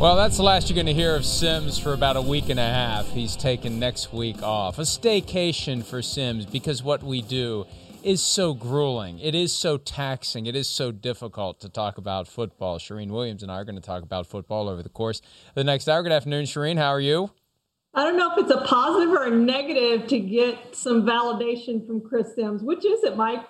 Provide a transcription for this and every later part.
Well, that's the last you're going to hear of Simms for about a week and a half. He's taking next week off. A staycation for Simms because what we do is so grueling. It is so taxing. It is so difficult to talk about football. Charean Williams and I are going to talk about football over the course of the next hour. Good afternoon, Charean. How are you? I don't know if it's a positive or a negative to get some validation from Chris Simms. Which is it, Mike?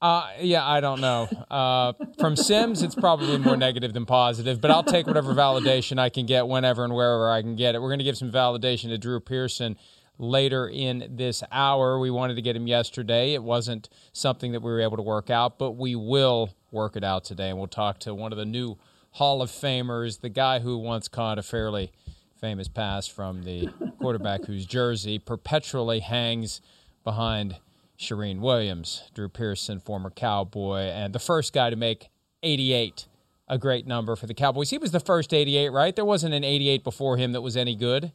Uh, yeah, I don't know. Uh, from Simms, it's probably more negative than positive, but I'll take whatever validation I can get whenever and wherever I can get it. We're going to give some validation to Drew Pearson later in this hour. We wanted to get him yesterday. It wasn't something that we were able to work out, but we will work it out today. And we'll talk to one of the new Hall of Famers, the guy who once caught a fairly famous pass from the quarterback whose jersey perpetually hangs behind Charean Williams, Drew Pearson, former Cowboy, and the first guy to make 88 a great number for the Cowboys. He was the first 88, right? There wasn't an 88 before him that was any good.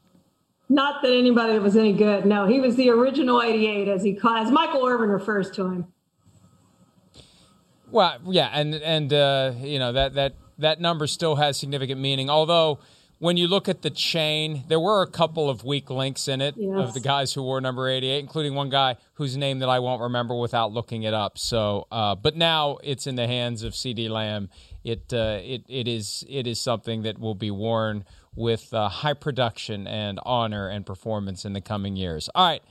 Not that anybody was any good. No, he was the original 88, as he calls, as Michael Irvin refers to him. Well, yeah, and and uh, you know that that that number still has significant meaning. Although when you look at the chain, there were a couple of weak links in it yes. of the guys who wore number 88, including one guy whose name that I won't remember without looking it up. So, uh, but now it's in the hands of CeeDee Lamb. It, uh, it, it is it is something that will be worn with uh, high production and honor and performance in the coming years. All right,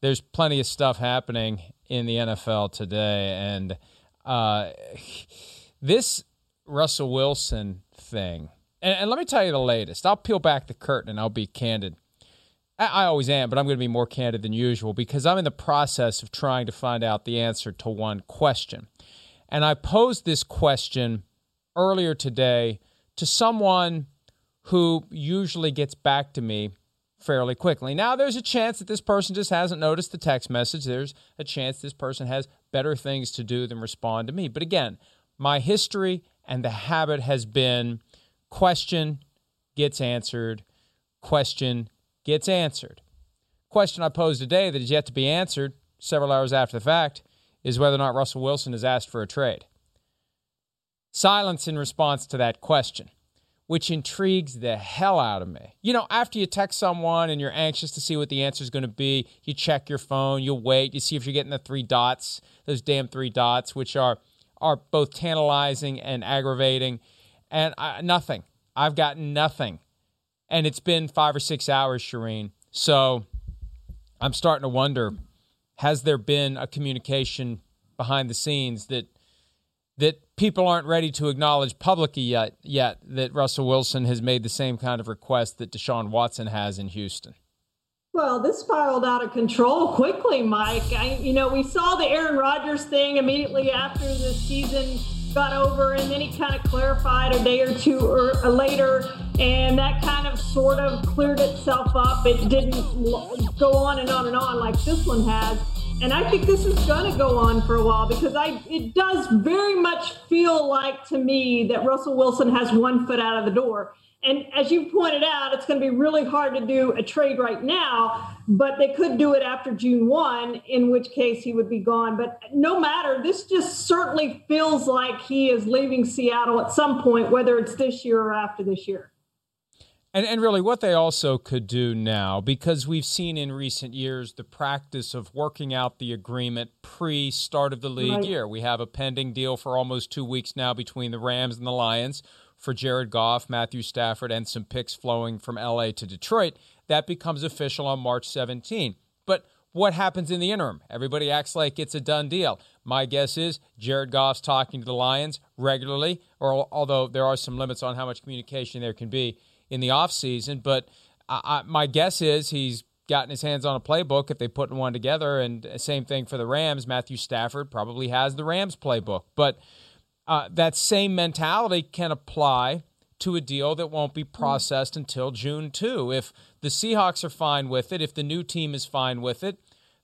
there's plenty of stuff happening in the NFL today, and uh, this Russell Wilson thing and, and, let me tell you the latest. I'll peel back the curtain and I'll be candid. I, I always am, but I'm going to be more candid than usual because I'm in the process of trying to find out the answer to one question. And I posed this question earlier today to someone who usually gets back to me fairly quickly. Now, there's a chance that this person just hasn't noticed the text message. There's a chance this person has better things to do than respond to me. But again, my history and the habit has been Question gets answered. Question gets answered. Question I posed today that is yet to be answered several hours after the fact is whether or not Russell Wilson has asked for a trade. Silence in response to that question, which intrigues the hell out of me. You know, after you text someone and you're anxious to see what the answer is going to be, you check your phone, you wait, you see if you're getting the three dots, those damn three dots, which are are both tantalizing and aggravating and I, nothing. I've got nothing. And it's been five or six hours, Charean. So I'm starting to wonder has there been a communication behind the scenes that that people aren't ready to acknowledge publicly yet yet that Russell Wilson has made the same kind of request that Deshaun Watson has in Houston? Well, this spiraled out of control quickly, Mike. I, you know, we saw the Aaron Rodgers thing immediately after the season got over, and then he kind of clarified a day or two or, uh, later, and that kind of sort of cleared itself up. It didn't go on and on and on like this one has. And I think this is going to go on for a while because I it does very much feel like to me that Russell Wilson has one foot out of the door. And as you pointed out, it's going to be really hard to do a trade right now, but they could do it after June 1, in which case he would be gone. But no matter, this just certainly feels like he is leaving Seattle at some point, whether it's this year or after this year. And, and really, what they also could do now, because we've seen in recent years the practice of working out the agreement pre start of the league right. year. We have a pending deal for almost two weeks now between the Rams and the Lions for Jared Goff, Matthew Stafford, and some picks flowing from LA to Detroit. That becomes official on March 17. But what happens in the interim? Everybody acts like it's a done deal. My guess is Jared Goff's talking to the Lions regularly, or although there are some limits on how much communication there can be in the offseason. But I, I, my guess is he's gotten his hands on a playbook if they put one together. And same thing for the Rams. Matthew Stafford probably has the Rams playbook. But uh, that same mentality can apply to a deal that won't be processed until June 2. If the Seahawks are fine with it, if the new team is fine with it,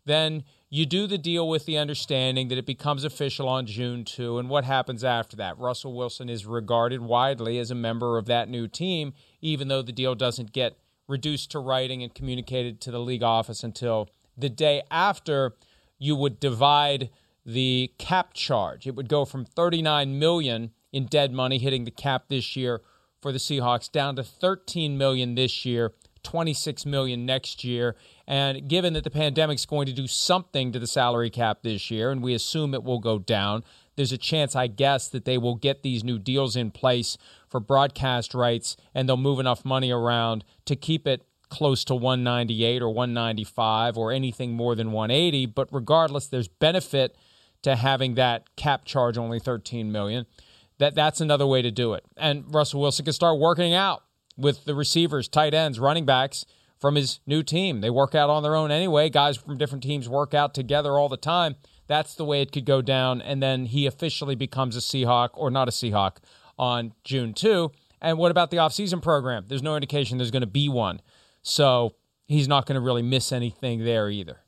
then you do the deal with the understanding that it becomes official on June 2. And what happens after that? Russell Wilson is regarded widely as a member of that new team, even though the deal doesn't get reduced to writing and communicated to the league office until the day after you would divide the cap charge. It would go from 39 million in dead money hitting the cap this year for the Seahawks down to 13 million this year, 26 million next year. And given that the pandemic is going to do something to the salary cap this year and we assume it will go down, there's a chance I guess that they will get these new deals in place for broadcast rights and they'll move enough money around to keep it close to 198 or 195 or anything more than 180, but regardless there's benefit to having that cap charge only 13 million. That that's another way to do it. And Russell Wilson can start working out with the receivers, tight ends, running backs from his new team. They work out on their own anyway. Guys from different teams work out together all the time. That's the way it could go down. And then he officially becomes a Seahawk or not a Seahawk on June 2. And what about the offseason program? There's no indication there's going to be one. So he's not going to really miss anything there either.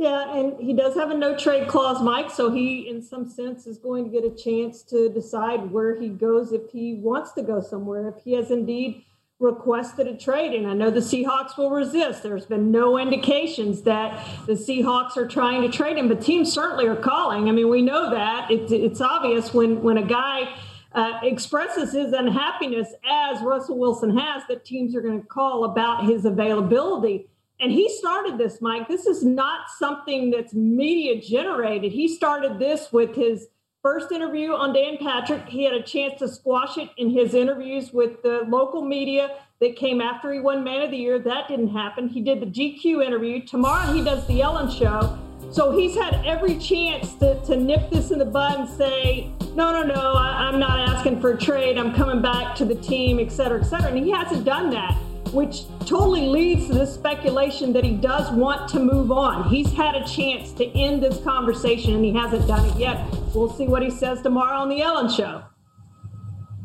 Yeah, and he does have a no trade clause, Mike. So he, in some sense, is going to get a chance to decide where he goes if he wants to go somewhere, if he has indeed requested a trade. And I know the Seahawks will resist. There's been no indications that the Seahawks are trying to trade him, but teams certainly are calling. I mean, we know that. It, it's obvious when, when a guy uh, expresses his unhappiness, as Russell Wilson has, that teams are going to call about his availability and he started this, Mike. This is not something that's media generated. He started this with his first interview on Dan Patrick. He had a chance to squash it in his interviews with the local media that came after he won Man of the Year. That didn't happen. He did the GQ interview. Tomorrow he does the Ellen Show. So he's had every chance to, to nip this in the bud and say, no, no, no, I, I'm not asking for a trade. I'm coming back to the team, et cetera, et cetera. And he hasn't done that which totally leads to the speculation that he does want to move on. He's had a chance to end this conversation and he hasn't done it yet. We'll see what he says tomorrow on The Ellen Show.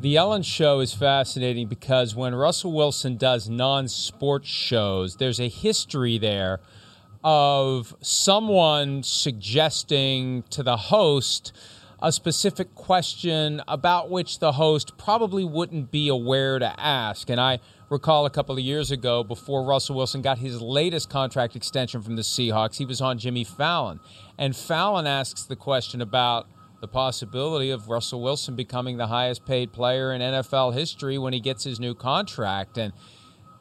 The Ellen Show is fascinating because when Russell Wilson does non sports shows, there's a history there of someone suggesting to the host a specific question about which the host probably wouldn't be aware to ask. And I recall a couple of years ago before Russell Wilson got his latest contract extension from the Seahawks, he was on Jimmy Fallon. And Fallon asks the question about the possibility of Russell Wilson becoming the highest paid player in NFL history when he gets his new contract. And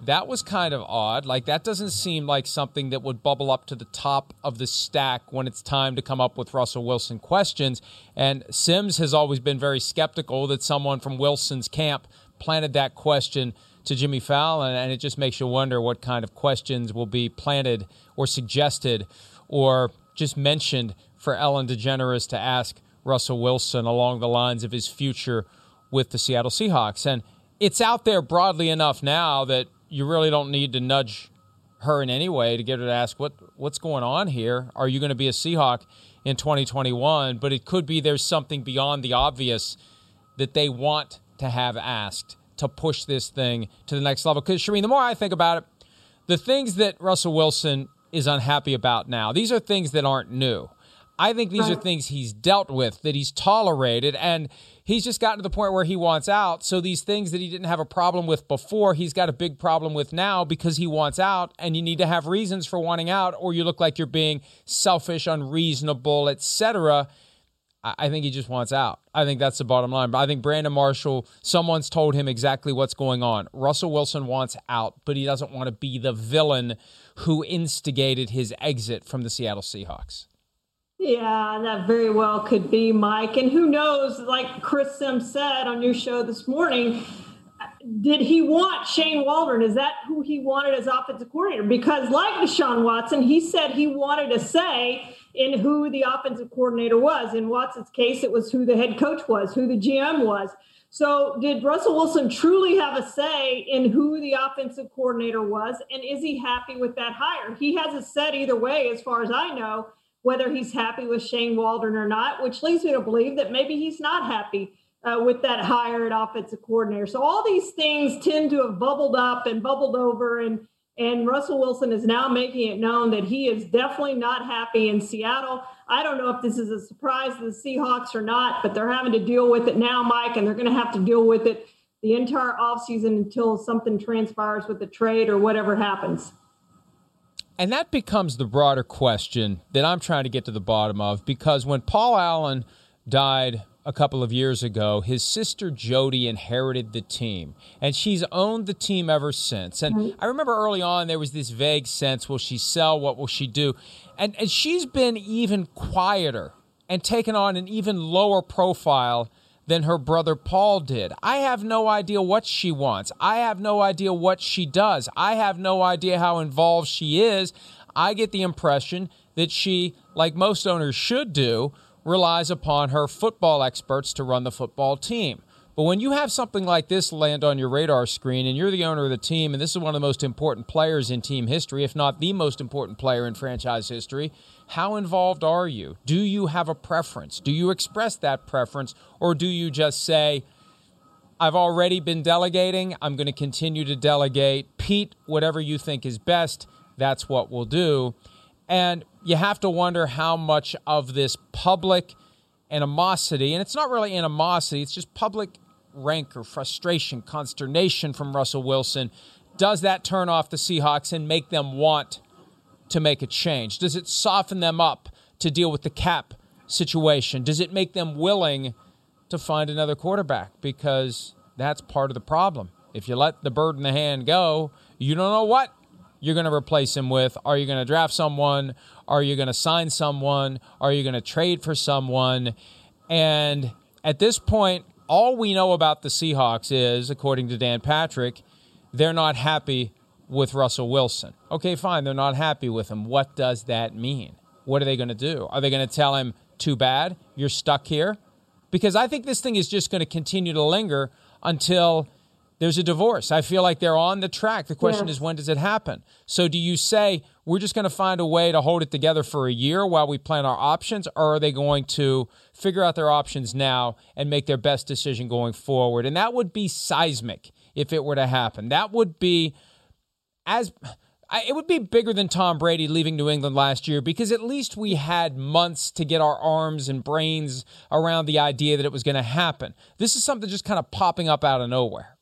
that was kind of odd. Like, that doesn't seem like something that would bubble up to the top of the stack when it's time to come up with Russell Wilson questions. And Simms has always been very skeptical that someone from Wilson's camp planted that question to Jimmy Fallon, and it just makes you wonder what kind of questions will be planted or suggested or just mentioned for Ellen DeGeneres to ask Russell Wilson along the lines of his future with the Seattle Seahawks. And it's out there broadly enough now that you really don't need to nudge her in any way to get her to ask what what's going on here. Are you going to be a Seahawk in 2021? But it could be there's something beyond the obvious that they want to have asked to push this thing to the next level. Because, Charean, the more I think about it, the things that Russell Wilson is unhappy about now, these are things that aren't new. I think these are things he's dealt with, that he's tolerated, and he's just gotten to the point where he wants out. So these things that he didn't have a problem with before, he's got a big problem with now because he wants out, and you need to have reasons for wanting out, or you look like you're being selfish, unreasonable, etc. I think he just wants out. I think that's the bottom line. But I think Brandon Marshall, someone's told him exactly what's going on. Russell Wilson wants out, but he doesn't want to be the villain who instigated his exit from the Seattle Seahawks. Yeah, that very well could be, Mike. And who knows, like Chris Simms said on your show this morning, did he want Shane Waldron? Is that who he wanted as offensive coordinator? Because, like Deshaun Watson, he said he wanted to say in who the offensive coordinator was. In Watson's case, it was who the head coach was, who the GM was. So, did Russell Wilson truly have a say in who the offensive coordinator was? And is he happy with that hire? He hasn't said either way, as far as I know, whether he's happy with Shane Waldron or not, which leads me to believe that maybe he's not happy uh, with that hire at offensive coordinator. So, all these things tend to have bubbled up and bubbled over. And and Russell Wilson is now making it known that he is definitely not happy in Seattle. I don't know if this is a surprise to the Seahawks or not, but they're having to deal with it now, Mike, and they're going to have to deal with it the entire offseason until something transpires with the trade or whatever happens. And that becomes the broader question that I'm trying to get to the bottom of because when Paul Allen died a couple of years ago, his sister Jody inherited the team, and she's owned the team ever since. And. I remember early on there was this vague sense: will she sell? What will she do? And and she's been even quieter and taken on an even lower profile than her brother Paul did. I have no idea what she wants. I have no idea what she does. I have no idea how involved she is. I get the impression that she, like most owners should do, relies upon her football experts to run the football team. But when you have something like this land on your radar screen and you're the owner of the team, and this is one of the most important players in team history, if not the most important player in franchise history, how involved are you? Do you have a preference? Do you express that preference? Or do you just say, I've already been delegating, I'm going to continue to delegate. Pete, whatever you think is best, that's what we'll do. And you have to wonder how much of this public animosity, and it's not really animosity, it's just public rancor, frustration, consternation from Russell Wilson. Does that turn off the Seahawks and make them want to make a change? Does it soften them up to deal with the cap situation? Does it make them willing to find another quarterback? Because that's part of the problem. If you let the bird in the hand go, you don't know what you're going to replace him with. Are you going to draft someone? Are you going to sign someone? Are you going to trade for someone? And at this point, all we know about the Seahawks is, according to Dan Patrick, they're not happy with Russell Wilson. Okay, fine, they're not happy with him. What does that mean? What are they going to do? Are they going to tell him, too bad, you're stuck here? Because I think this thing is just going to continue to linger until there's a divorce. I feel like they're on the track. The question yes. is, when does it happen? So, do you say we're just going to find a way to hold it together for a year while we plan our options, or are they going to figure out their options now and make their best decision going forward? And that would be seismic if it were to happen. That would be as it would be bigger than Tom Brady leaving New England last year because at least we had months to get our arms and brains around the idea that it was going to happen. This is something just kind of popping up out of nowhere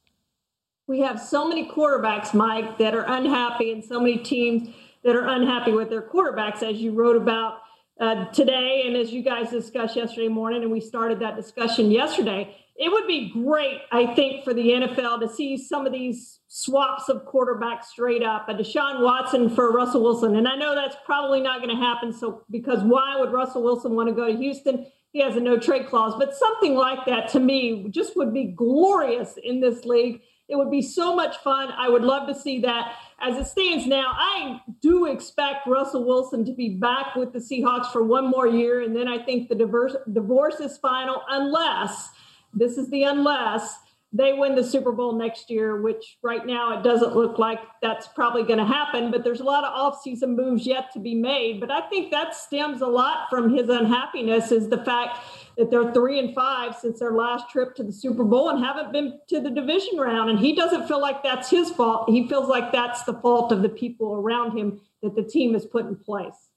we have so many quarterbacks, Mike, that are unhappy, and so many teams that are unhappy with their quarterbacks, as you wrote about uh, today, and as you guys discussed yesterday morning, and we started that discussion yesterday. It would be great, I think, for the NFL to see some of these swaps of quarterbacks straight up, a Deshaun Watson for Russell Wilson. And I know that's probably not going to happen. So, because why would Russell Wilson want to go to Houston? He has a no trade clause, but something like that to me just would be glorious in this league it would be so much fun. I would love to see that. As it stands now, I do expect Russell Wilson to be back with the Seahawks for one more year. And then I think the divorce, divorce is final, unless this is the unless they win the Super Bowl next year, which right now it doesn't look like that's probably going to happen. But there's a lot of offseason moves yet to be made. But I think that stems a lot from his unhappiness is the fact that they're three and five since their last trip to the Super Bowl and haven't been to the division round. And he doesn't feel like that's his fault. He feels like that's the fault of the people around him that the team has put in place.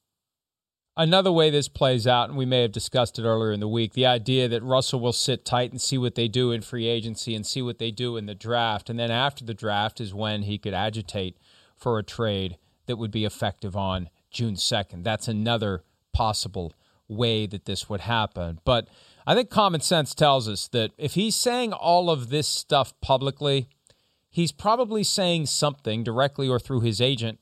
Another way this plays out, and we may have discussed it earlier in the week, the idea that Russell will sit tight and see what they do in free agency and see what they do in the draft. And then after the draft is when he could agitate for a trade that would be effective on June 2nd. That's another possible way that this would happen. But I think common sense tells us that if he's saying all of this stuff publicly, he's probably saying something directly or through his agent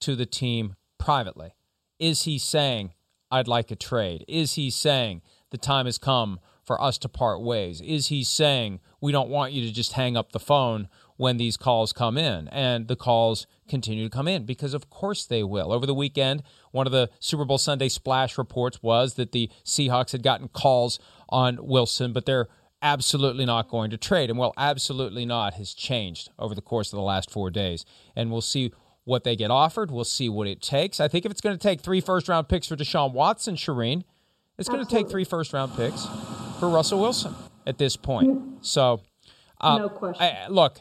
to the team privately. Is he saying, I'd like a trade? Is he saying the time has come for us to part ways? Is he saying we don't want you to just hang up the phone when these calls come in? And the calls continue to come in because, of course, they will. Over the weekend, one of the Super Bowl Sunday splash reports was that the Seahawks had gotten calls on Wilson, but they're absolutely not going to trade. And well, absolutely not has changed over the course of the last four days. And we'll see what they get offered. We'll see what it takes. I think if it's going to take three first round picks for Deshaun Watson, Charean, it's going to take three first round picks for Russell Wilson at this point. So, uh, no question. I, look,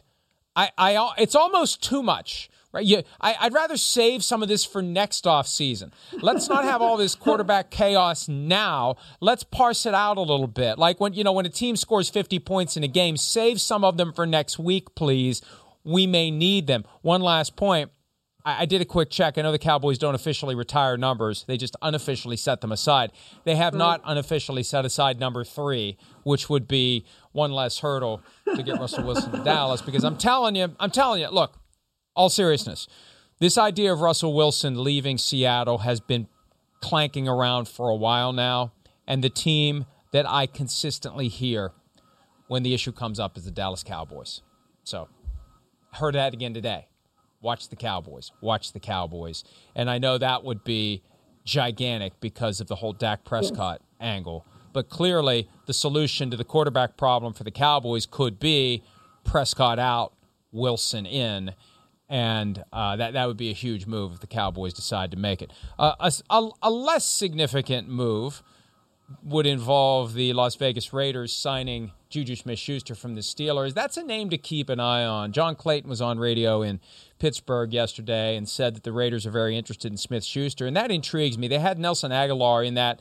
I, I, it's almost too much. Right? You, I, would rather save some of this for next off season. Let's not have all this quarterback chaos now. Let's parse it out a little bit. Like when you know when a team scores 50 points in a game, save some of them for next week, please. We may need them. One last point. I, I did a quick check. I know the Cowboys don't officially retire numbers, they just unofficially set them aside. They have not unofficially set aside number three, which would be one less hurdle to get Russell Wilson to Dallas. Because I'm telling you, I'm telling you, look, all seriousness, this idea of Russell Wilson leaving Seattle has been clanking around for a while now. And the team that I consistently hear when the issue comes up is the Dallas Cowboys. So, heard that again today watch the Cowboys, watch the Cowboys. And I know that would be gigantic because of the whole Dak Prescott angle. But clearly, the solution to the quarterback problem for the Cowboys could be Prescott out, Wilson in. And uh, that, that would be a huge move if the Cowboys decide to make it. Uh, a, a, a less significant move would involve the Las Vegas Raiders signing Juju Smith Schuster from the Steelers. That's a name to keep an eye on. John Clayton was on radio in Pittsburgh yesterday and said that the Raiders are very interested in Smith Schuster, and that intrigues me. They had Nelson Agholor in that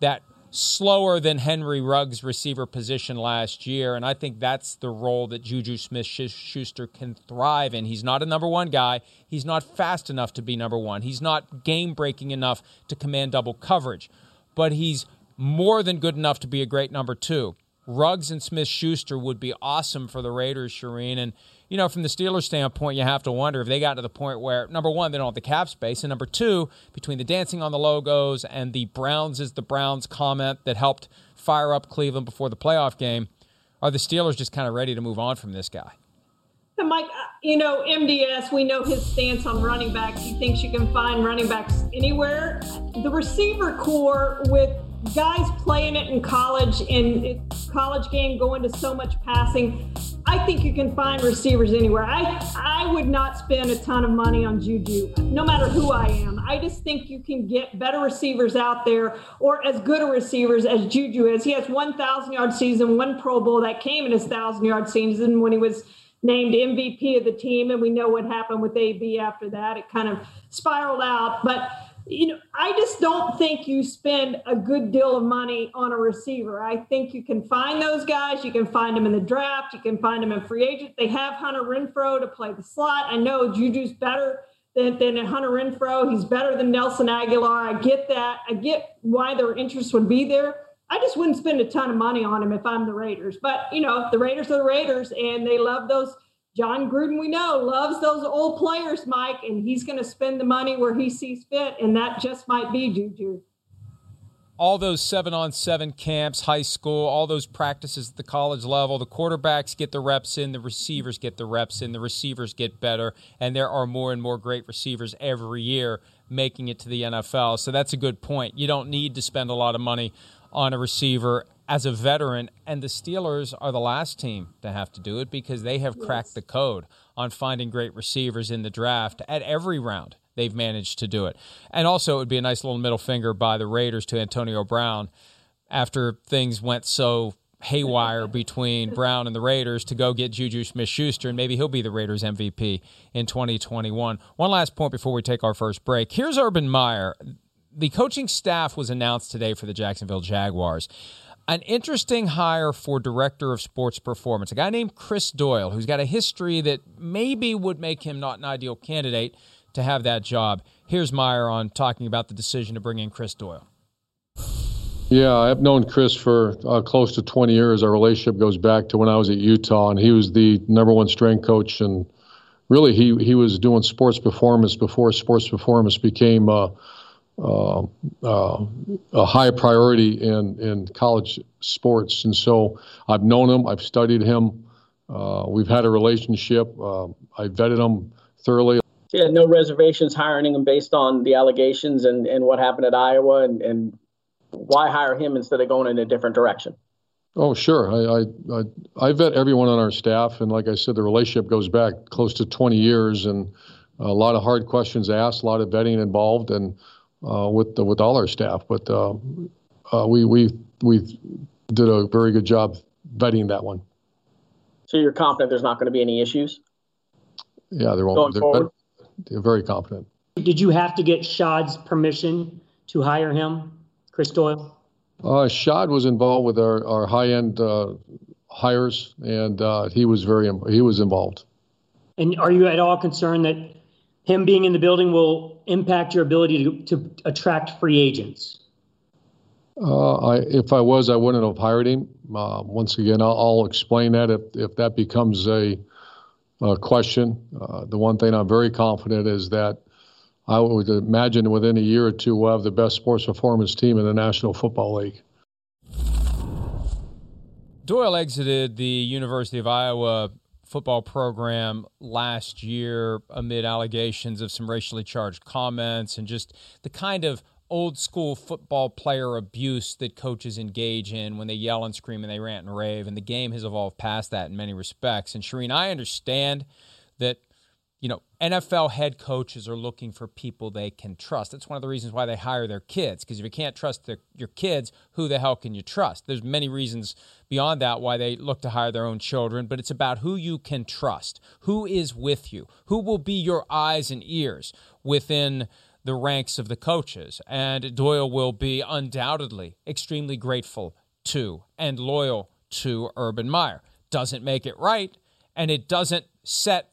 that slower than Henry Ruggs receiver position last year, and I think that's the role that Juju Smith Schuster can thrive in. He's not a number one guy. He's not fast enough to be number one. He's not game breaking enough to command double coverage, but he's more than good enough to be a great number two. Ruggs and Smith Schuster would be awesome for the Raiders, Charean. And, you know, from the Steelers' standpoint, you have to wonder if they got to the point where, number one, they don't have the cap space. And number two, between the dancing on the logos and the Browns is the Browns comment that helped fire up Cleveland before the playoff game, are the Steelers just kind of ready to move on from this guy? Mike, uh, you know, MDS, we know his stance on running backs. He thinks you can find running backs anywhere. The receiver corps with guys playing it in college in college game going to so much passing i think you can find receivers anywhere. I i would not spend a ton of money on juju no matter who i am. I just think you can get better receivers out there or as good a receivers as juju is. He has 1000 yard season one pro bowl that came in his 1000 yard season when he was named mvp of the team and we know what happened with ab after that. It kind of spiraled out but you know, I just don't think you spend a good deal of money on a receiver. I think you can find those guys. You can find them in the draft. You can find them in free agent. They have Hunter Renfrow to play the slot. I know Juju's better than, than Hunter Renfrow. He's better than Nelson Agholor. I get that. I get why their interest would be there. I just wouldn't spend a ton of money on him if I'm the Raiders. But, you know, the Raiders are the Raiders and they love those – Jon Gruden, we know, loves those old players, Mike, and he's going to spend the money where he sees fit, and that just might be Juju. All those seven on seven camps, high school, all those practices at the college level, the quarterbacks get the reps in, the receivers get the reps in, the receivers get better, and there are more and more great receivers every year making it to the NFL. So that's a good point. You don't need to spend a lot of money on a receiver as a veteran, and the Steelers are the last team to have to do it because they have cracked the code on finding great receivers in the draft at every round. They've managed to do it. And also, it would be a nice little middle finger by the Raiders to Antonio Brown after things went so haywire between Brown and the Raiders to go get Juju Smith Schuster, and maybe he'll be the Raiders MVP in 2021. One last point before we take our first break. Here's Urban Meyer. The coaching staff was announced today for the Jacksonville Jaguars an interesting hire for director of sports performance, a guy named Chris Doyle, who's got a history that maybe would make him not an ideal candidate to have that job. Here's Meyer on talking about the decision to bring in Chris Doyle. Yeah, I've known Chris for uh, close to 20 years. Our relationship goes back to when I was at Utah, and he was the number one strength coach. And really, he he was doing sports performance before sports performance became. Uh, uh, uh, a high priority in, in college sports. And so I've known him, I've studied him, uh, we've had a relationship. Uh, I vetted him thoroughly. Yeah, no reservations hiring him based on the allegations and, and what happened at Iowa, and, and why hire him instead of going in a different direction? Oh, sure. I, I, I, vet everyone on our staff, and like I said, the relationship goes back close to 20 years, and a lot of hard questions asked, a lot of vetting involved, and uh, with the, with all our staff. But uh, uh, we we we did a very good job vetting that one. So you're confident there's not going to be any issues? Yeah, they're, all, they're, they're very confident. Did you have to get Shad's permission to hire him, Chris Doyle? Uh, Shad was involved with our, our high end uh, hires, and uh, he was very he was involved. And are you at all concerned that him being in the building will impact your ability to, to attract free agents? Uh, I, if I was, I wouldn't have hired him. Uh, once again, I'll, I'll, explain that if, if that becomes a, a question. Uh, the one thing I'm very confident is that I would imagine within a year or two, we'll have the best sports performance team in the National Football League. Doyle exited the University of Iowa football program last year amid allegations of some racially charged comments and just the kind of old school football player abuse that coaches engage in when they yell and scream and they rant and rave. And the game has evolved past that in many respects. And Charean, I understand that you know, NFL head coaches are looking for people they can trust. That's one of the reasons why they hire their kids, because if you can't trust their, your kids, who the hell can you trust? There's many reasons beyond that why they look to hire their own children, but it's about who you can trust, who is with you, who will be your eyes and ears within the ranks of the coaches. And Doyle will be undoubtedly extremely grateful to and loyal to Urban Meyer. Doesn't make it right, and it doesn't set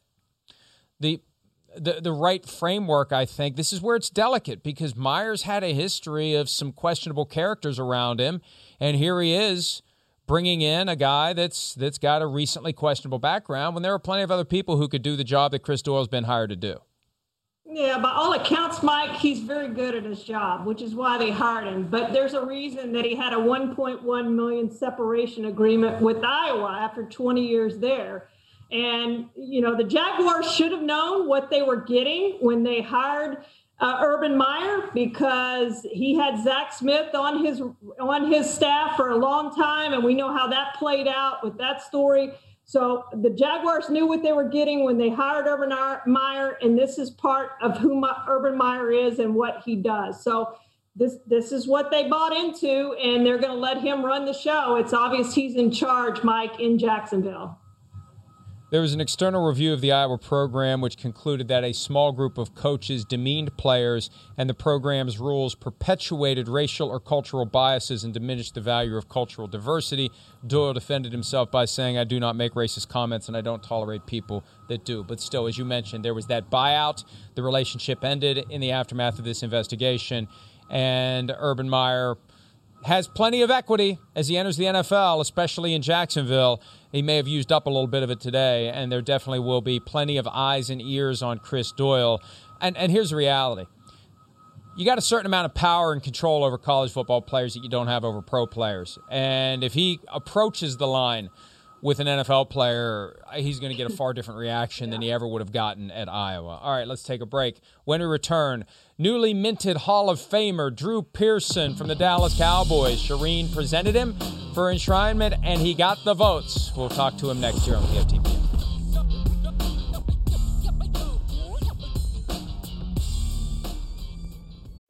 the the the right framework, I think. This is where it's delicate because Meyer's had a history of some questionable characters around him, and here he is bringing in a guy that's that's got a recently questionable background when there are plenty of other people who could do the job that Chris Doyle's been hired to do. Yeah, by all accounts, Mike, he's very good at his job, which is why they hired him. But there's a reason that he had a 1.1 million separation agreement with Iowa after 20 years there. And, you know, the Jaguars should have known what they were getting when they hired uh, Urban Meyer because he had Zach Smith on his on his staff for a long time, and we know how that played out with that story. So the Jaguars knew what they were getting when they hired Urban Meyer, and this is part of who Urban Meyer is and what he does. So this this is what they bought into, and they're going to let him run the show. It's obvious he's in charge, Mike, in Jacksonville. There was an external review of the Iowa program which concluded that a small group of coaches demeaned players and the program's rules perpetuated racial or cultural biases and diminished the value of cultural diversity. Doyle defended himself by saying, I do not make racist comments and I don't tolerate people that do. But still, as you mentioned, there was that buyout. The relationship ended in the aftermath of this investigation, and Urban Meyer has plenty of equity as he enters the NFL, especially in Jacksonville. He may have used up a little bit of it today, and there definitely will be plenty of eyes and ears on Chris Doyle. And, and here's the reality you got a certain amount of power and control over college football players that you don't have over pro players. And if he approaches the line with an NFL player, he's going to get a far different reaction than he ever would have gotten at Iowa. All right, let's take a break. When we return, newly minted Hall of Famer Drew Pearson from the Dallas Cowboys. Charean presented him for enshrinement, and he got the votes. We'll talk to him next year on PFTP.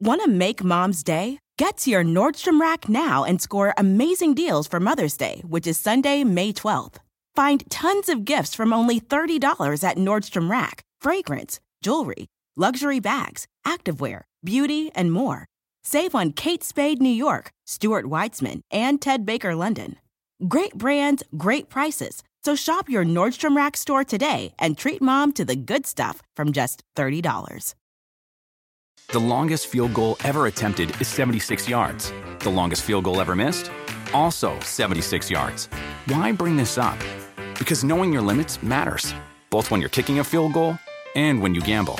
Want to make mom's day? Get to your Nordstrom Rack now and score amazing deals for Mother's Day, which is Sunday, May 12th. Find tons of gifts from only $30 at Nordstrom Rack fragrance, jewelry, luxury bags, activewear, beauty, and more. Save on Kate Spade New York, Stuart Weitzman, and Ted Baker London. Great brands, great prices. So shop your Nordstrom Rack store today and treat mom to the good stuff from just $30. The longest field goal ever attempted is 76 yards. The longest field goal ever missed? Also 76 yards. Why bring this up? Because knowing your limits matters, both when you're kicking a field goal and when you gamble.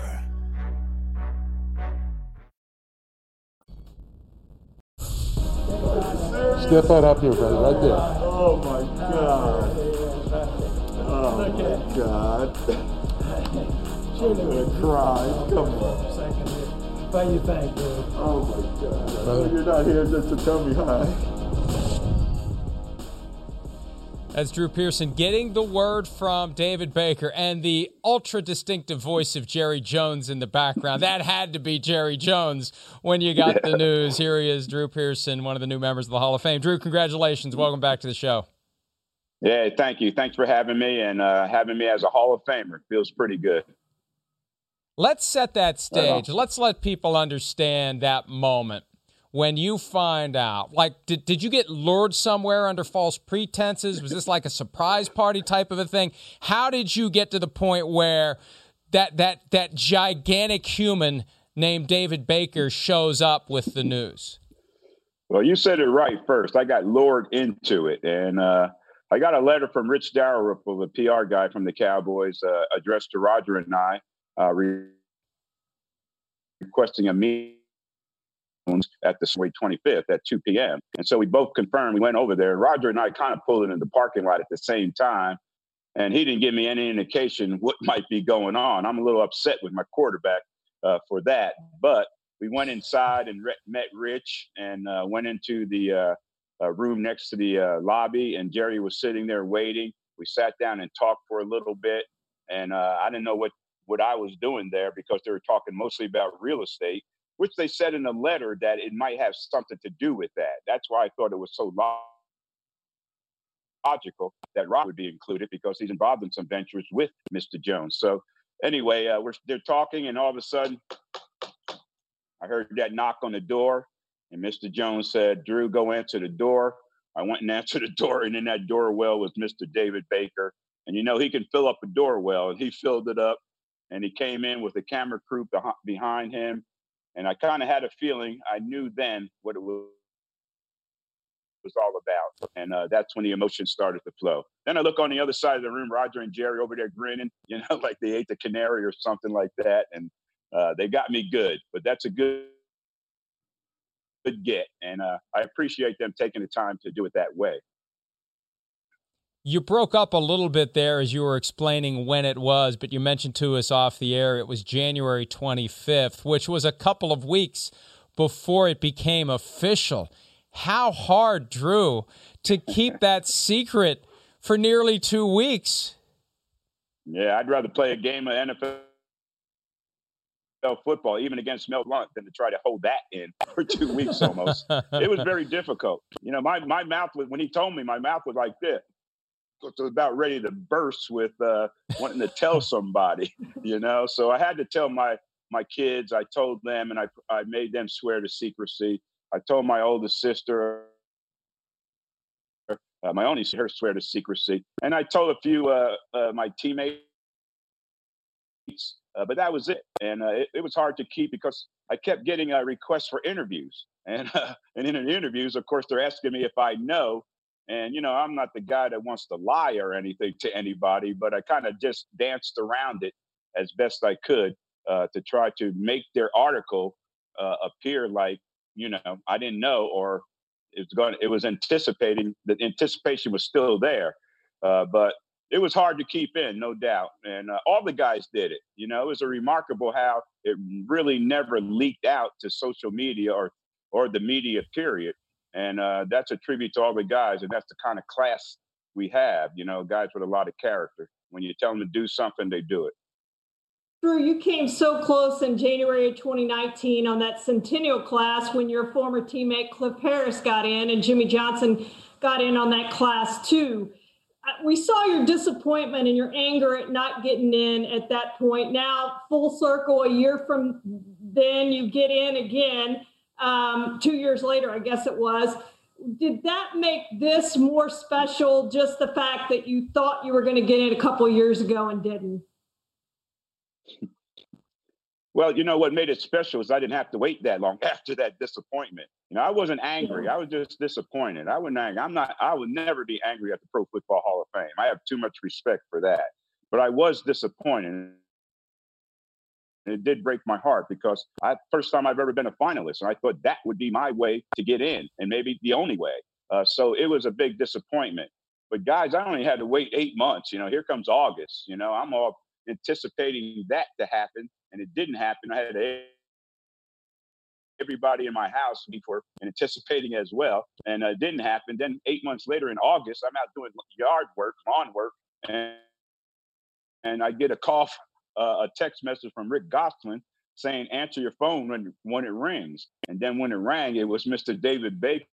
Step that up here, brother, right there. Oh my God. Oh my God. You're gonna cry. Come on. Why you thank you? Oh my God. Brother. You're not here just to tell me hi. That's Drew Pearson getting the word from David Baker and the ultra distinctive voice of Jerry Jones in the background. that had to be Jerry Jones when you got yeah. the news. Here he is, Drew Pearson, one of the new members of the Hall of Fame. Drew, congratulations. Welcome back to the show. Yeah, thank you. Thanks for having me and uh, having me as a Hall of Famer. Feels pretty good. Let's set that stage. Let's let people understand that moment when you find out? Like, did, did you get lured somewhere under false pretenses? Was this like a surprise party type of a thing? How did you get to the point where that that that gigantic human named David Baker shows up with the news? Well, you said it right first. I got lured into it, and uh, I got a letter from Rich Dalrymple, the PR guy from the Cowboys, uh, addressed to Roger and I, uh, requesting a meeting at the Way 25th at 2 p.m. And so we both confirmed. We went over there. Roger and I kind of pulled in the parking lot at the same time. And he didn't give me any indication what might be going on. I'm a little upset with my quarterback uh, for that. But we went inside and re- met Rich and uh, went into the uh, uh room next to the uh, lobby. And Jerry was sitting there waiting. We sat down and talked for a little bit. And uh, I didn't know what, what I was doing there because they were talking mostly about real estate which they said in a letter that it might have something to do with that. That's why I thought it was so logical that Rob would be included because he's involved in some ventures with Mr. Jones. So anyway, uh, we're they're talking, and all of a sudden, I heard that knock on the door, and Mr. Jones said, "Drew, go answer the door." I went and answered the door, and in that door well was Mr. David Baker. And you know he can fill up a door well, and he filled it up. And he came in with the camera crew behind him and I kind of had a feeling I knew then what it was all about. And uh, that's when the emotions started to flow. Then I look on the other side of the room, Roger and Jerry over there grinning, you know, like they ate the canary or something like that. And uh, they got me good, but that's a good, good get. And uh, I appreciate them taking the time to do it that way. You broke up a little bit there as you were explaining when it was, but you mentioned to us off the air it was January 25th, which was a couple of weeks before it became official. How hard, Drew, to keep that secret for nearly two weeks? Yeah, I'd rather play a game of NFL football, even against Mel Blount, than to try to hold that in for two weeks almost. it was very difficult. You know, my, my mouth was, when he told me, my mouth was like this about ready to burst with uh, wanting to tell somebody, you know. So I had to tell my my kids. I told them, and I I made them swear to secrecy. I told my oldest sister, uh, my only her swear to secrecy, and I told a few uh, uh my teammates. Uh, but that was it, and uh, it, it, was hard to keep because I kept getting requests for interviews, and and in interviews, of course, they're asking me if I know, and, you know, I'm not the guy that wants to lie or anything to anybody, but I kind of just danced around it as best I could uh, to try to make their article uh, appear like, you know, I didn't know or it's going, it was anticipating, the anticipation was still there. Uh, but it was hard to keep in, no doubt. And uh, all the guys did it. You know, it was a remarkable how it really never leaked out to social media or or the media period. And uh, that's a tribute to all the guys. And that's the kind of class we have, you know, guys with a lot of character. When you tell them to do something, they do it. Drew, you came so close in January of 2019 on that Centennial class when your former teammate Cliff Harris got in and Jimmy Johnson got in on that class too. Uh, we saw your disappointment and your anger at not getting in at that point. Now, full circle, a year from then, you get in again um, two years later, I guess it was. Did that make this more special? Just the fact that you thought you were going to get it a couple years ago and didn't? Well, you know what made it special is I didn't have to wait that long after that disappointment. You know, I wasn't angry. I was just disappointed. I wasn't angry. I'm not. I would never be angry at the Pro Football Hall of Fame. I have too much respect for that. But I was disappointed. It did break my heart because I first time I've ever been a finalist, and I thought that would be my way to get in, and maybe the only way. Uh, so it was a big disappointment. But guys, I only had to wait eight months. You know, here comes August. You know, I'm all anticipating that to happen, and it didn't happen. I had everybody in my house before anticipating as well, and it didn't happen. Then eight months later in August, I'm out doing yard work, lawn work, and and I get a call, uh, a text message from Rick Gosselin saying, "Answer your phone when when it rings." And then when it rang, it was Mr. David Baker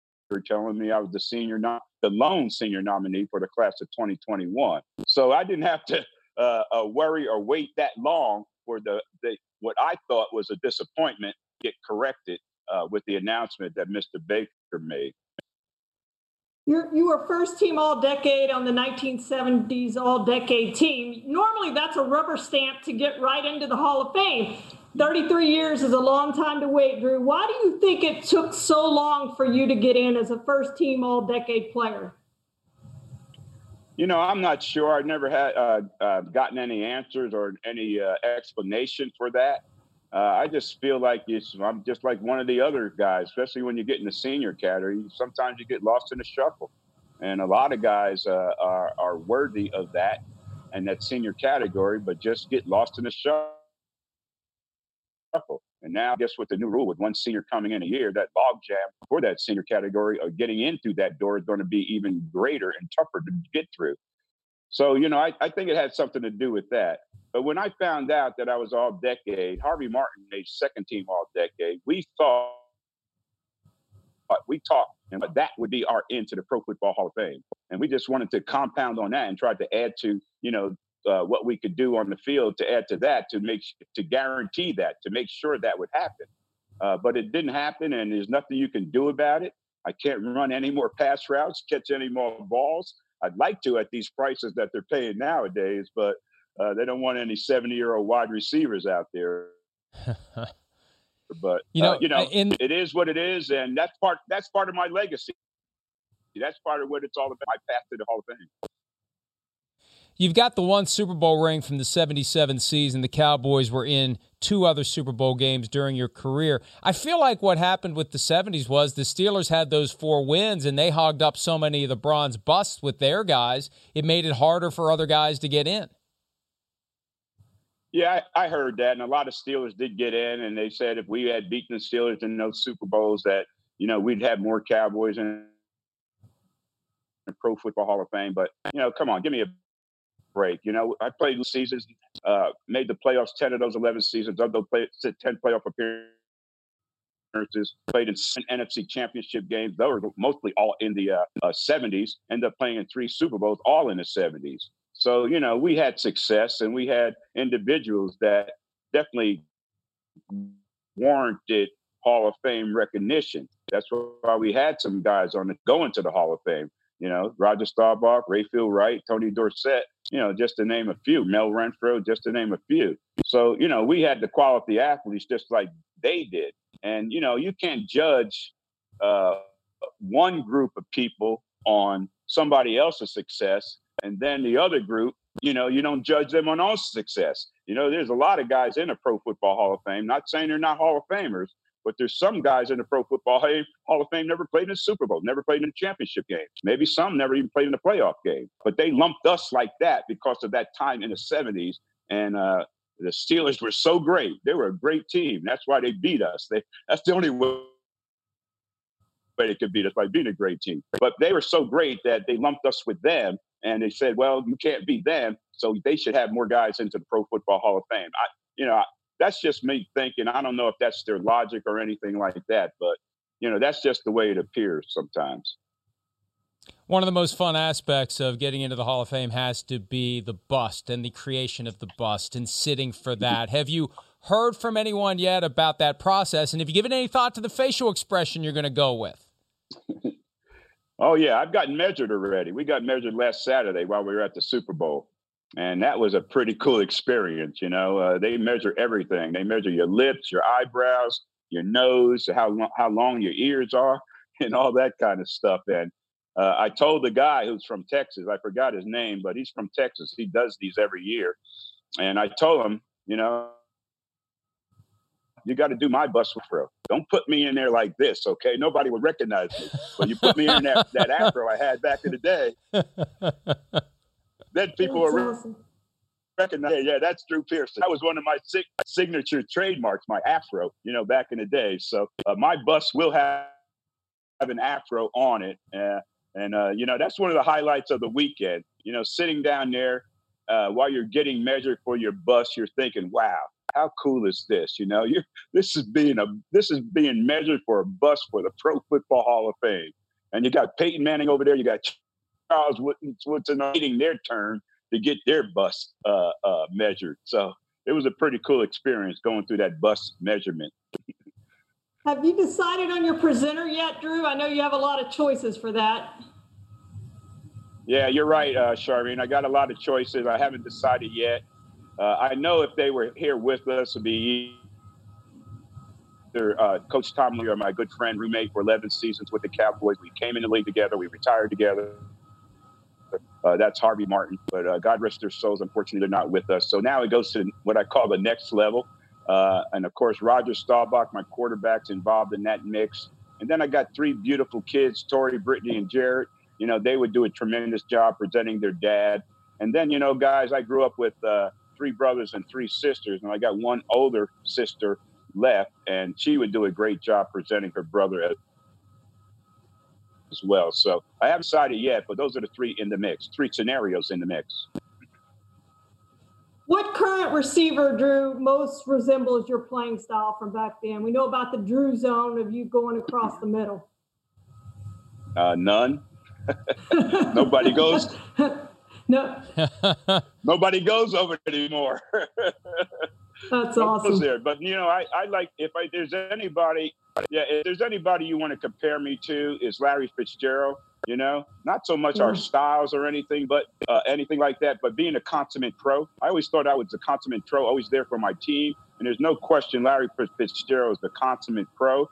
telling me I was the senior, not the lone senior nominee for the class of 2021. So I didn't have to uh, uh, worry or wait that long for the, the what I thought was a disappointment get corrected uh, with the announcement that Mr. Baker made. You're, you were first team all decade on the 1970s all decade team. Normally, that's a rubber stamp to get right into the Hall of Fame. 33 years is a long time to wait, Drew. Why do you think it took so long for you to get in as a first team all decade player? You know, I'm not sure. I've never had uh, uh, gotten any answers or any uh, explanation for that. Uh, I just feel like it's, I'm just like one of the other guys, especially when you get in the senior category. Sometimes you get lost in the shuffle, and a lot of guys uh, are are worthy of that and that senior category, but just get lost in the shuffle. And now, guess with the new rule, with one senior coming in a year, that logjam for that senior category of getting in through that door is going to be even greater and tougher to get through. So, you know, I, I think it had something to do with that. But when I found out that I was all decade, Harvey Martin made second team all decade, we thought, we talked, and that would be our end to the Pro Football Hall of Fame. And we just wanted to compound on that and tried to add to, you know, uh, what we could do on the field to add to that to make to guarantee that to make sure that would happen. Uh, but it didn't happen, and there's nothing you can do about it. I can't run any more pass routes, catch any more balls. I'd like to at these prices that they're paying nowadays, but uh, they don't want any 70 year old wide receivers out there. but you know, uh, you know, in- it is what it is, and that's part that's part of my legacy. That's part of what it's all about. My path to the Hall of Fame. You've got the one Super Bowl ring from the 77 season. The Cowboys were in two other Super Bowl games during your career. I feel like what happened with the 70s was the Steelers had those four wins and they hogged up so many of the bronze busts with their guys, it made it harder for other guys to get in. Yeah, I, I heard that. And a lot of Steelers did get in, and they said if we had beaten the Steelers in those Super Bowls, that, you know, we'd have more Cowboys in the Pro Football Hall of Fame. But, you know, come on, give me a break. You know, I played seasons, uh, made the playoffs 10 of those 11 seasons, of those play, 10 playoff appearances, played in NFC championship games. Those were mostly all in the uh, uh, 70s, ended up playing in three Super Bowls, all in the 70s. So, you know, we had success and we had individuals that definitely warranted Hall of Fame recognition. That's why we had some guys on the going to the Hall of Fame. You know, Roger Staubach, Rayfield Wright, Tony Dorsett, you know, just to name a few, Mel Renfro, just to name a few. So, you know, we had the quality athletes just like they did. And, you know, you can't judge uh, one group of people on somebody else's success and then the other group, you know, you don't judge them on all success. You know, there's a lot of guys in the Pro Football Hall of Fame, not saying they're not Hall of Famers, but there's some guys in the Pro Football Hall of Fame never played in a Super Bowl, never played in a championship game. Maybe some never even played in a playoff game. But they lumped us like that because of that time in the 70s. And uh, the Steelers were so great. They were a great team. That's why they beat us. They, that's the only way But they could beat us by being a great team. But they were so great that they lumped us with them. And they said, well, you can't beat them. So they should have more guys into the Pro Football Hall of Fame. I, you know, that's just me thinking. I don't know if that's their logic or anything like that, but you know, that's just the way it appears sometimes. One of the most fun aspects of getting into the Hall of Fame has to be the bust and the creation of the bust and sitting for mm-hmm. that. Have you heard from anyone yet about that process? And have you given any thought to the facial expression you're going to go with? oh, yeah. I've gotten measured already. We got measured last Saturday while we were at the Super Bowl. And that was a pretty cool experience. You know, uh, they measure everything. They measure your lips, your eyebrows, your nose, how long, how long your ears are, and all that kind of stuff. And uh, I told the guy who's from Texas, I forgot his name, but he's from Texas. He does these every year, and I told him, you know, you got to do my bus throw. Don't put me in there like this, okay? Nobody would recognize me. When you put me in that, that afro I had back in the day, then people that's were awesome. recognize. Yeah, yeah, that's Drew Pearson. That was one of my sig- signature trademarks, my afro. You know, back in the day. So uh, my bus will have, have an afro on it, uh, and uh, you know that's one of the highlights of the weekend. You know, sitting down there uh, while you're getting measured for your bus, you're thinking, "Wow, how cool is this? You know, you this is being a this is being measured for a bus for the Pro Football Hall of Fame, and you got Peyton Manning over there, you got Charles Woodson waiting their turn to get their bus uh, uh, measured. So it was a pretty cool experience going through that bus measurement. have you decided on your presenter yet, Drew? I know you have a lot of choices for that. Yeah, you're right, uh, Charlene. I got a lot of choices. I haven't decided yet. Uh, I know if they were here with us, it'd be either uh, Coach Tom Lee or my good friend, roommate for 11 seasons with the Cowboys. We came in the league together. We retired together. Uh, that's Harvey Martin, but uh, God rest their souls. Unfortunately, they're not with us. So now it goes to what I call the next level. Uh, and of course, Roger Staubach, my quarterback's involved in that mix. And then I got three beautiful kids, Tori, Brittany, and Jared. You know, they would do a tremendous job presenting their dad. And then, you know, guys, I grew up with uh, three brothers and three sisters, and I got one older sister left, and she would do a great job presenting her brother as, as well. So I haven't decided yet, but those are the three in the mix, three scenarios in the mix. What current receiver, Drew, most resembles your playing style from back then? We know about the Drew zone of you going across the middle. Uh, none. Nobody goes. No. Nobody goes over it anymore. That's awesome. There. But you know, I, I like if I there's anybody, yeah, if there's anybody you want to compare me to is Larry Fitzgerald. You know, not so much yeah. our styles or anything, but uh, anything like that. But being a consummate pro, I always thought I was a consummate pro, always there for my team. And there's no question Larry Fitzgerald is the consummate pro.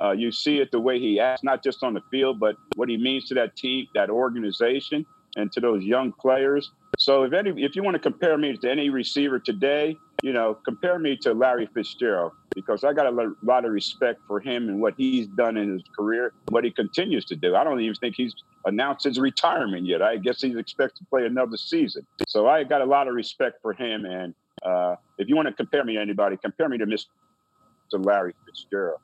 Uh, you see it the way he acts, not just on the field, but what he means to that team, that organization, and to those young players. So if any, if you want to compare me to any receiver today, you know, compare me to Larry Fitzgerald because I got a lot of respect for him and what he's done in his career, what he continues to do. I don't even think he's announced his retirement yet. I guess he's expected to play another season. So I got a lot of respect for him. And uh, if you want to compare me to anybody, compare me to Mr. Larry Fitzgerald.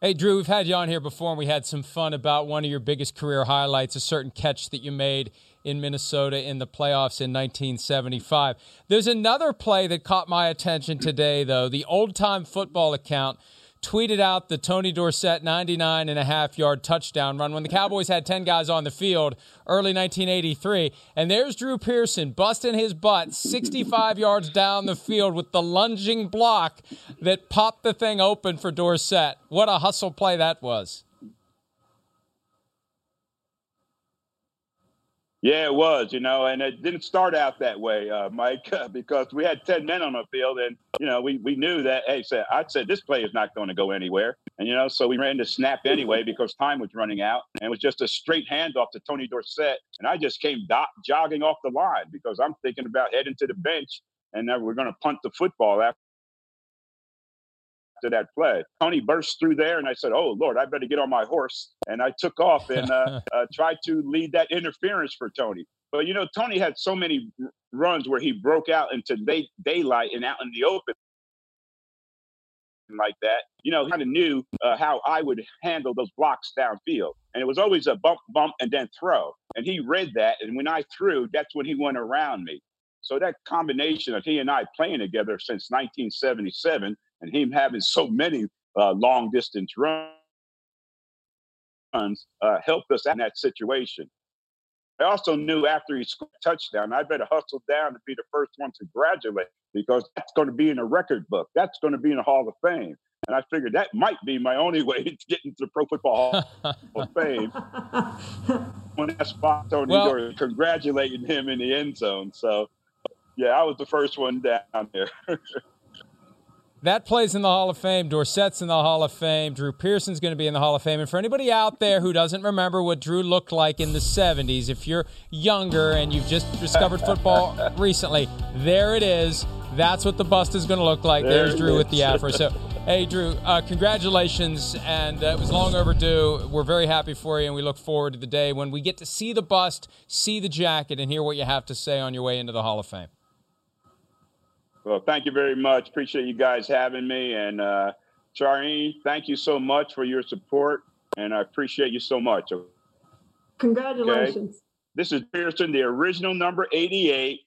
Hey, Drew, we've had you on here before, and we had some fun about one of your biggest career highlights, a certain catch that you made in Minnesota in the playoffs in 1975. There's another play that caught my attention today, though. The old time football account tweeted out the Tony Dorsett 99 and a half yard touchdown run when the Cowboys had 10 guys on the field early 1983. And there's Drew Pearson busting his butt 65 yards down the field with the lunging block that popped the thing open for Dorsett. What a hustle play that was. Yeah, it was, you know, and it didn't start out that way, uh, Mike, because we had 10 men on the field and, you know, we, we knew that, hey, said, I said, this play is not going to go anywhere. And, you know, so we ran the snap anyway because time was running out and it was just a straight handoff to Tony Dorsett. And I just came do- jogging off the line because I'm thinking about heading to the bench and we're going to punt the football after that play. Tony burst through there, and I said, "Oh Lord, I better get on my horse." And I took off and uh, uh, tried to lead that interference for Tony. But you know, Tony had so many runs where he broke out into day, daylight and out in the open like that. You know, kind of knew uh, how I would handle those blocks downfield, and it was always a bump, bump, and then throw. And he read that, and when I threw, that's when he went around me. So that combination of he and I playing together since 1977 and him having so many uh, long distance runs uh, helped us in that situation. I also knew after he scored a touchdown, I better hustle down to be the first one to graduate because that's going to be in a record book. That's going to be in the Hall of Fame. and I figured that might be my only way to get into the Pro Football Hall of Fame. when that spot Tony well, Dorsett congratulating him in the end zone. So, yeah, I was the first one down there. that plays in the Hall of Fame. Dorsett's in the Hall of Fame. Drew Pearson's going to be in the Hall of Fame. And for anybody out there who doesn't remember what Drew looked like in the 70s, if you're younger and you've just discovered football recently, there it is. That's what the bust is going to look like. There There's Drew with the afro. So, hey, Drew, uh, congratulations. And uh, it was long overdue. We're very happy for you, and we look forward to the day when we get to see the bust, see the jacket, and hear what you have to say on your way into the Hall of Fame. Well, thank you very much. Appreciate you guys having me. And uh, Charlene, thank you so much for your support. And I appreciate you so much. Congratulations. Okay? This is Pearson, the original number 88,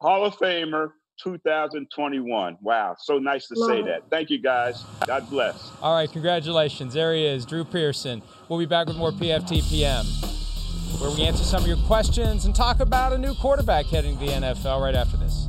Hall of Famer, 2021. Wow, so nice to Love say it. that. Thank you, guys. God bless. All right, congratulations. There he is, Drew Pearson. We'll be back with more PFTPM, where we answer some of your questions and talk about a new quarterback heading to the NFL right after this.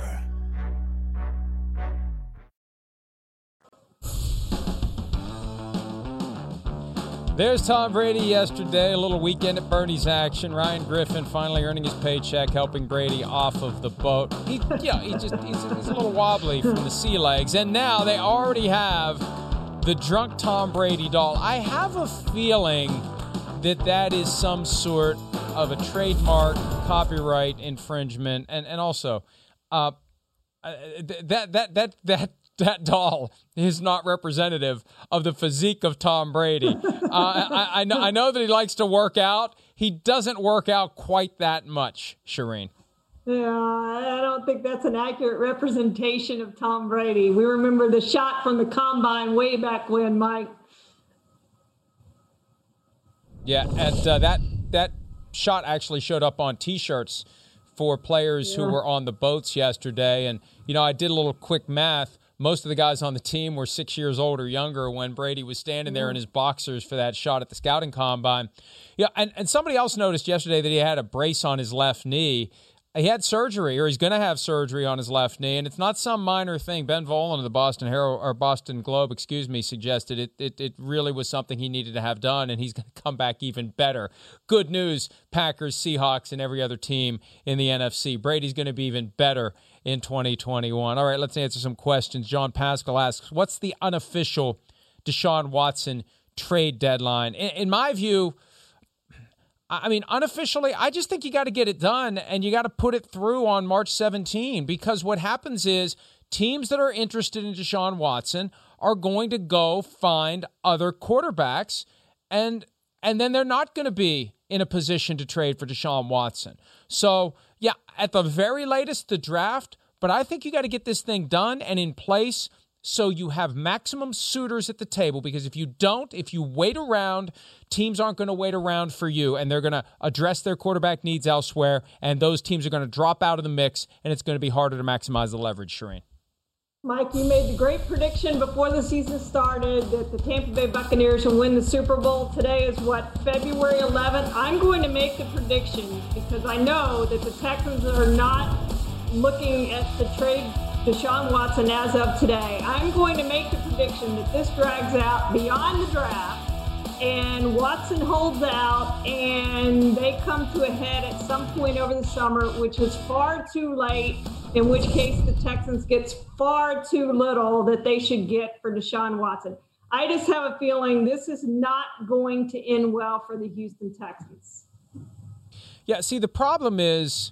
There's Tom Brady yesterday, a little weekend at Bernie's action. Ryan Griffin finally earning his paycheck, helping Brady off of the boat. He, yeah, he just he's, he's a little wobbly from the sea legs, and now they already have the drunk Tom Brady doll. I have a feeling that that is some sort of a trademark copyright infringement, and and also, uh, uh that that that that that doll is not representative of the physique of Tom Brady. Uh, I, I, know, I know that he likes to work out. He doesn't work out quite that much, Charean. Yeah, I don't think that's an accurate representation of Tom Brady. We remember the shot from the combine way back when, Mike. Yeah, and uh, that that shot actually showed up on T-shirts for players yeah. who were on the boats yesterday. And you know, I did a little quick math most of the guys on the team were six years old or younger when Brady was standing there in mm-hmm. his boxers for that shot at the scouting combine. Yeah, and, and somebody else noticed yesterday that he had a brace on his left knee. He had surgery, or he's going to have surgery on his left knee, and it's not some minor thing. Ben Volin of the Boston Herald or Boston Globe, excuse me, suggested it, it. It really was something he needed to have done, and he's going to come back even better. Good news, Packers, Seahawks, and every other team in the NFC. Brady's going to be even better in 2021. All right, let's answer some questions. John Pascal asks, "What's the unofficial Deshaun Watson trade deadline?" In, in my view, I mean, unofficially, I just think you got to get it done and you got to put it through on March 17 because what happens is teams that are interested in Deshaun Watson are going to go find other quarterbacks and and then they're not going to be in a position to trade for Deshaun Watson. So at the very latest, the draft, but I think you got to get this thing done and in place so you have maximum suitors at the table because if you don't, if you wait around, teams aren't going to wait around for you and they're going to address their quarterback needs elsewhere and those teams are going to drop out of the mix and it's going to be harder to maximize the leverage, Charean. Mike, you made the great prediction before the season started that the Tampa Bay Buccaneers will win the Super Bowl. Today is what, February 11th? I'm going to make the prediction because I know that the Texans are not looking at the trade Deshaun Watson as of today. I'm going to make the prediction that this drags out beyond the draft and Watson holds out, and they come to a head at some point over the summer, which is far too late. In which case, the Texans gets far too little that they should get for Deshaun Watson. I just have a feeling this is not going to end well for the Houston Texans. Yeah, see, the problem is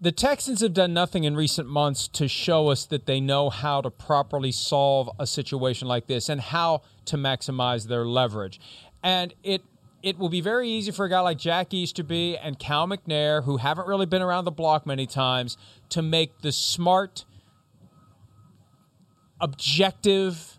the Texans have done nothing in recent months to show us that they know how to properly solve a situation like this and how to maximize their leverage. And it it will be very easy for a guy like Jack Easterby and Cal McNair, who haven't really been around the block many times, to make the smart, objective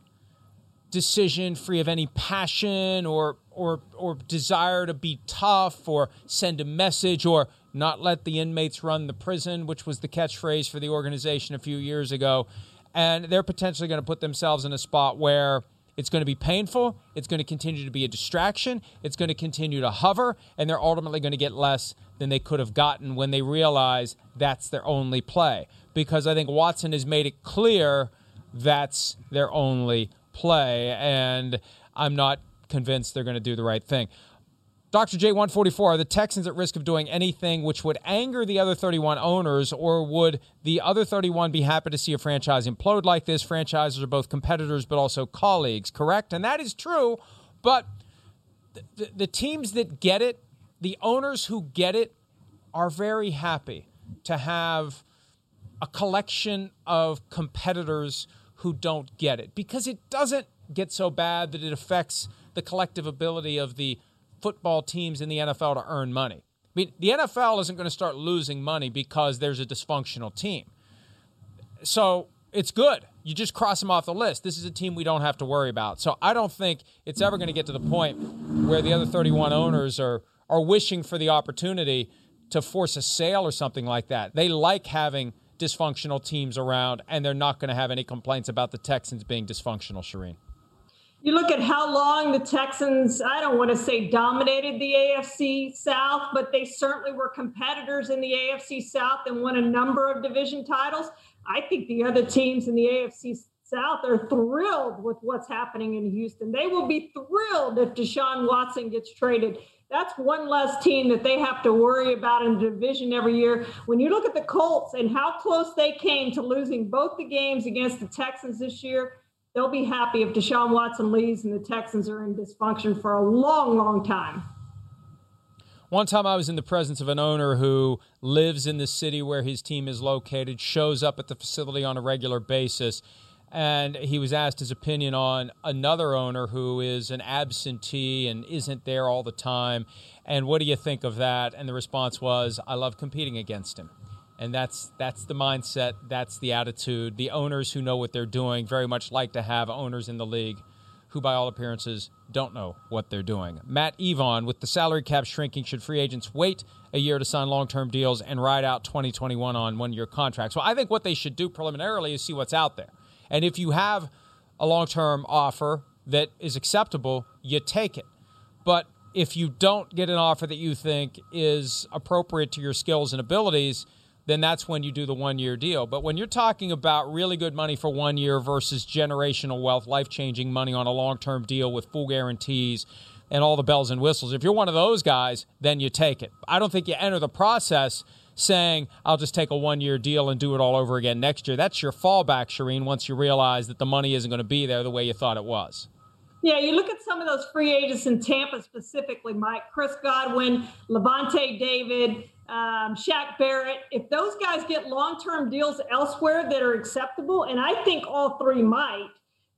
decision free of any passion or or or desire to be tough or send a message or not let the inmates run the prison, which was the catchphrase for the organization a few years ago. And they're potentially going to put themselves in a spot where it's going to be painful, it's going to continue to be a distraction, it's going to continue to hover, and they're ultimately going to get less than they could have gotten when they realize that's their only play. Because I think Watson has made it clear that's their only play, and I'm not convinced they're going to do the right thing. Dr. J144, are the Texans at risk of doing anything which would anger the other 31 owners, or would the other 31 be happy to see a franchise implode like this? Franchises are both competitors but also colleagues, correct? And that is true, but the, the teams that get it, the owners who get it, are very happy to have a collection of competitors who don't get it because it doesn't get so bad that it affects the collective ability of the football teams in the NFL to earn money. I mean, the NFL isn't going to start losing money because there's a dysfunctional team. So it's good. You just cross them off the list. This is a team we don't have to worry about. So I don't think it's ever going to get to the point where the other 31 owners are are wishing for the opportunity to force a sale or something like that. They like having dysfunctional teams around, and they're not going to have any complaints about the Texans being dysfunctional, Charean. You look at how long the Texans, I don't want to say dominated the AFC South, but they certainly were competitors in the AFC South and won a number of division titles. I think the other teams in the AFC South are thrilled with what's happening in Houston. They will be thrilled if Deshaun Watson gets traded. That's one less team that they have to worry about in the division every year. When you look at the Colts and how close they came to losing both the games against the Texans this year, they'll be happy if Deshaun Watson leaves and the Texans are in dysfunction for a long, long time. One time I was in the presence of an owner who lives in the city where his team is located, shows up at the facility on a regular basis, and he was asked his opinion on another owner who is an absentee and isn't there all the time. And what do you think of that? And the response was, I love competing against him and that's that's the mindset that's the attitude. The owners who know what they're doing very much like to have owners in the league who by all appearances don't know what they're doing. Matt evon with the salary cap shrinking should free agents wait a year to sign long-term deals and ride out 2021 on one-year contracts? Well i think what they should do preliminarily is see what's out there. And if you have a long-term offer that is acceptable you take it. But if you don't get an offer that you think is appropriate to your skills and abilities then that's when you do the one year deal. But when you're talking about really good money for one year versus generational wealth, life changing money on a long term deal with full guarantees and all the bells and whistles, if you're one of those guys, then you take it. I don't think you enter the process saying, I'll just take a one year deal and do it all over again next year. That's your fallback, Charean, once you realize that the money isn't going to be there the way you thought it was. Yeah, you look at some of those free agents in Tampa specifically, Mike, Chris Godwin, Lavonte David, um, Shaq Barrett, if those guys get long term deals elsewhere that are acceptable, and I think all three might,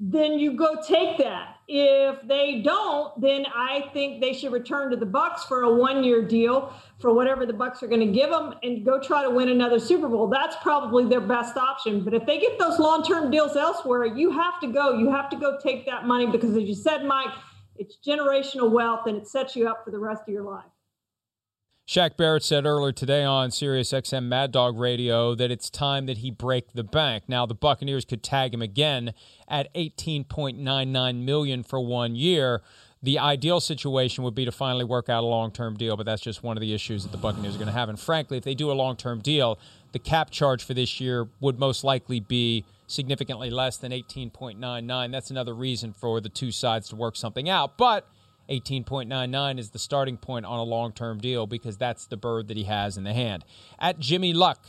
then you go take that. If they don't, then I think they should return to the Bucks for a one year deal for whatever the Bucks are going to give them and go try to win another Super Bowl. That's probably their best option. But if they get those long term deals elsewhere, you have to go. You have to go take that money because, as you said, Mike, it's generational wealth and it sets you up for the rest of your life. Shaq Barrett said earlier today on SiriusXM Mad Dog Radio that it's time that he break the bank. Now the Buccaneers could tag him again at 18.99 million for one year. The ideal situation would be to finally work out a long-term deal, but that's just one of the issues that the Buccaneers are going to have. And frankly, if they do a long-term deal, the cap charge for this year would most likely be significantly less than 18.99. That's another reason for the two sides to work something out. But 18.99 is the starting point on a long term deal because that's the bird that he has in the hand. At Jimmy Luck,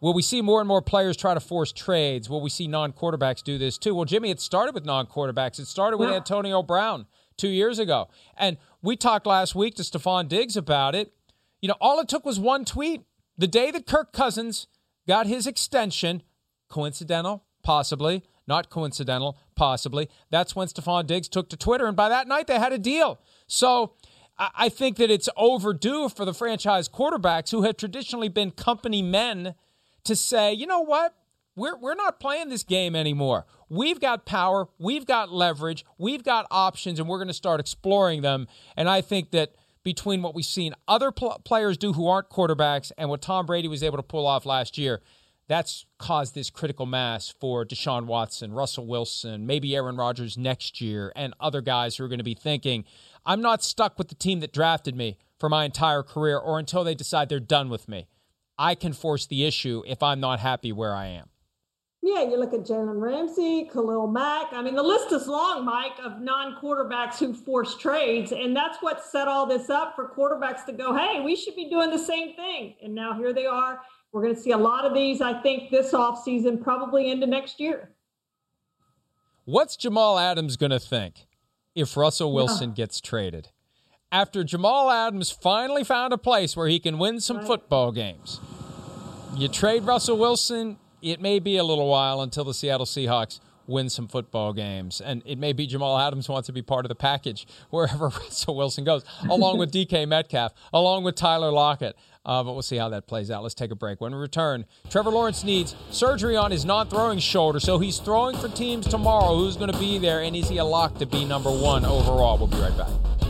will we see more and more players try to force trades? Will we see non quarterbacks do this too? Well, Jimmy, it started with non quarterbacks. It started with Antonio Brown two years ago. And we talked last week to Stefon Diggs about it. You know, all it took was one tweet. The day that Kirk Cousins got his extension, coincidental, possibly, not coincidental, possibly. That's when Stefon Diggs took to Twitter, and by that night they had a deal. So I think that it's overdue for the franchise quarterbacks who have traditionally been company men to say, you know what? We're, we're not playing this game anymore. We've got power, we've got leverage, we've got options, and we're going to start exploring them. And I think that between what we've seen other pl- players do who aren't quarterbacks and what Tom Brady was able to pull off last year, that's caused this critical mass for Deshaun Watson, Russell Wilson, maybe Aaron Rodgers next year, and other guys who are going to be thinking, I'm not stuck with the team that drafted me for my entire career or until they decide they're done with me. I can force the issue if I'm not happy where I am. Yeah, you look at Jalen Ramsey, Khalil Mack. I mean, the list is long, Mike, of non quarterbacks who force trades. And that's what set all this up for quarterbacks to go, hey, we should be doing the same thing. And now here they are we're going to see a lot of these, I think, this offseason, probably into next year. What's Jamal Adams going to think if Russell Wilson yeah. gets traded? After Jamal Adams finally found a place where he can win some right. football games, you trade Russell Wilson, it may be a little while until the Seattle Seahawks win some football games. And it may be Jamal Adams wants to be part of the package wherever Russell Wilson goes, along with DK Metcalf, along with Tyler Lockett. Uh, but we'll see how that plays out. Let's take a break. When we return, Trevor Lawrence needs surgery on his non throwing shoulder, so he's throwing for teams tomorrow. Who's going to be there, and is he a lock to be number one overall? We'll be right back.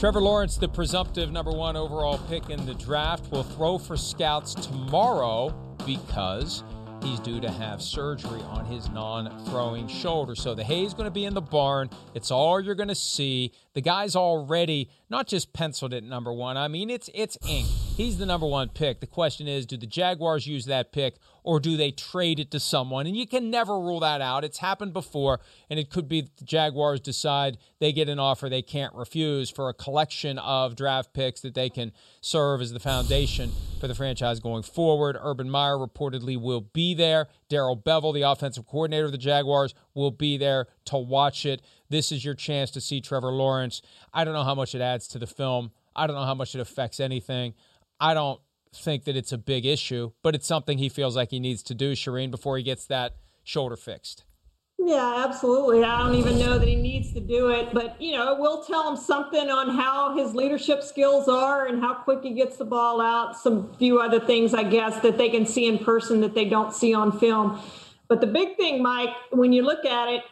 Trevor Lawrence, the presumptive number one overall pick in the draft, will throw for scouts tomorrow because he's due to have surgery on his non throwing shoulder. So the hay's going to be in the barn. It's all you're going to see. The guy's already not just penciled at number one. I mean, it's it's ink. He's the number one pick. The question is, do the Jaguars use that pick or do they trade it to someone? And you can never rule that out. It's happened before, and it could be the Jaguars decide they get an offer they can't refuse for a collection of draft picks that they can serve as the foundation for the franchise going forward. Urban Meyer reportedly will be there. Darrell Bevell, the offensive coordinator of the Jaguars, will be there to watch it. This is your chance to see Trevor Lawrence. I don't know how much it adds to the film. I don't know how much it affects anything. I don't think that it's a big issue, but it's something he feels like he needs to do, Charean, before he gets that shoulder fixed. Yeah, absolutely. I don't even know that he needs to do it, but you know, it will tell him something on how his leadership skills are and how quick he gets the ball out. Some few other things, I guess, that they can see in person that they don't see on film. But the big thing, Mike, when you look at it,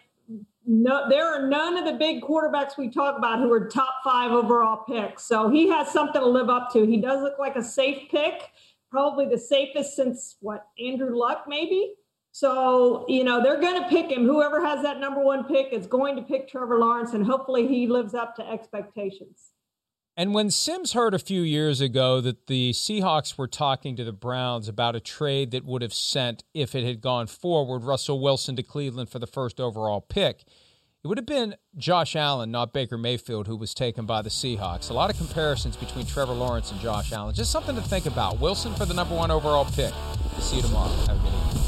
no, there are none of the big quarterbacks we talk about who are top five overall picks. So he has something to live up to. He does look like a safe pick, probably the safest since what Andrew Luck, maybe. So you know they're going to pick him. Whoever has that number one pick is going to pick Trevor Lawrence, and hopefully he lives up to expectations. And when Simms heard a few years ago that the Seahawks were talking to the Browns about a trade that would have sent, if it had gone forward, Russell Wilson to Cleveland for the first overall pick, it would have been Josh Allen, not Baker Mayfield, who was taken by the Seahawks. A lot of comparisons between Trevor Lawrence and Josh Allen. Just something to think about. Wilson for the number one overall pick. See you tomorrow. Have a good evening.